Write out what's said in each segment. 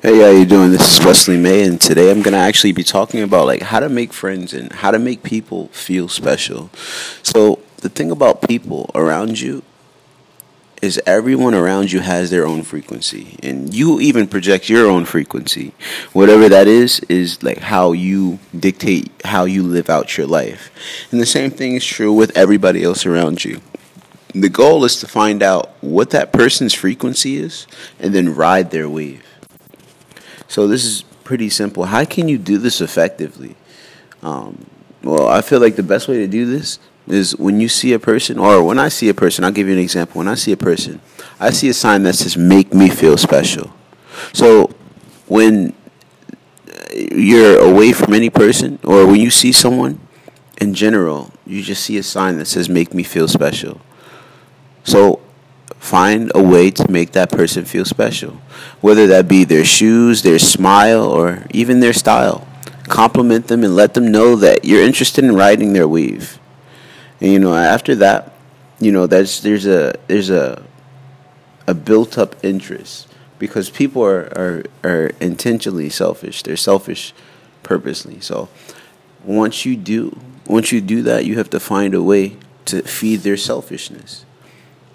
Hey, how you doing? This is Wesley May, and today I'm gonna actually be talking about like how to make friends and how to make people feel special. So the thing about people around you is everyone around you has their own frequency, and you even project your own frequency. Whatever that is, is like how you dictate how you live out your life, and the same thing is true with everybody else around you the goal is to find out what that person's frequency is and then ride their wave. So this is pretty simple. How can you do this effectively? Um, well, I feel like the best way to do this is when you see a person, or when I see a person, I'll give you an example. When I see a person, I see a sign that says "Make me feel special." So when you're away from any person, or when you see someone in general, you just see a sign that says "Make me feel special." So find a way to make that person feel special, whether that be their shoes, their smile, or even their style. Compliment them and let them know that you're interested in riding their weave. And you know, after that, you know, there's there's a there's a a built up interest because people are, are are intentionally selfish. They're selfish purposely. So once you do once you do that, you have to find a way to feed their selfishness.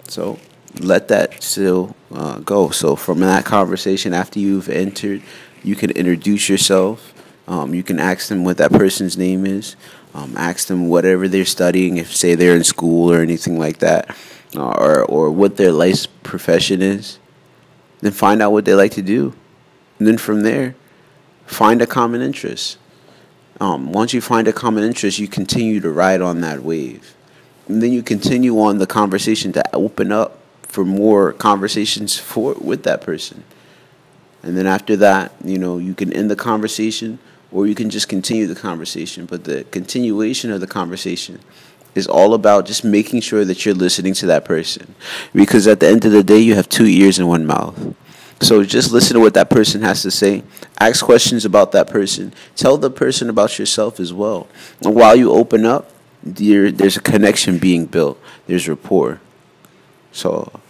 So let that still uh, go. So from that conversation, after you've entered, you can introduce yourself. Um, you can ask them what that person's name is. Um, ask them whatever they're studying, if say they're in school or anything like that, uh, or or what their life profession is. Then find out what they like to do, and then from there, find a common interest. Um, once you find a common interest, you continue to ride on that wave and then you continue on the conversation to open up for more conversations for with that person. And then after that, you know, you can end the conversation or you can just continue the conversation. But the continuation of the conversation is all about just making sure that you're listening to that person. Because at the end of the day, you have two ears and one mouth. So just listen to what that person has to say. Ask questions about that person. Tell the person about yourself as well. And while you open up, there's a connection being built. There's rapport. So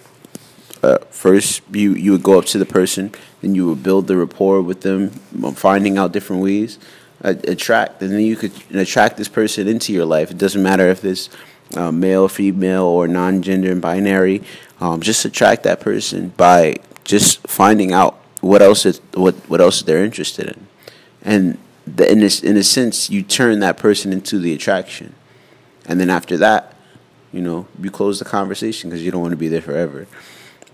uh, first you you would go up to the person, then you would build the rapport with them, finding out different ways, uh, attract, and then you could attract this person into your life. It doesn't matter if it's uh, male, female, or non-gender and binary. Um, just attract that person by just finding out what else is what what else they're interested in, and the, in this in a sense you turn that person into the attraction. And then after that, you know, you close the conversation because you don't want to be there forever.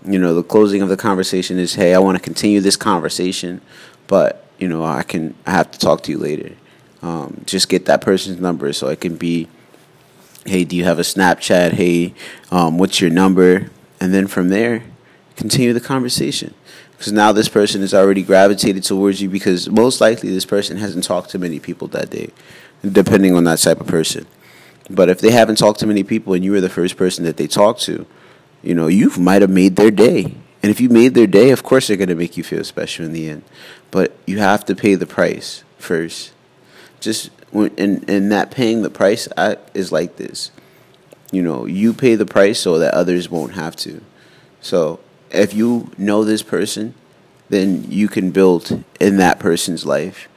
You know, the closing of the conversation is, hey, I want to continue this conversation, but you know, I can, I have to talk to you later. Um, just get that person's number so it can be, hey, do you have a Snapchat? Hey, um, what's your number? And then from there, continue the conversation because now this person is already gravitated towards you because most likely this person hasn't talked to many people that day, depending on that type of person. But if they haven't talked to many people and you were the first person that they talked to, you know, you might have made their day. And if you made their day, of course they're going to make you feel special in the end. But you have to pay the price first. Just when, and and that paying the price I, is like this. You know, you pay the price so that others won't have to. So if you know this person, then you can build in that person's life.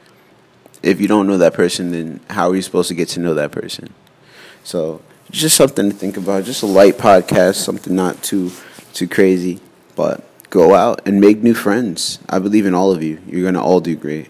If you don't know that person, then how are you supposed to get to know that person? So just something to think about. Just a light podcast, something not too too crazy, but go out and make new friends. I believe in all of you. You're gonna all do great.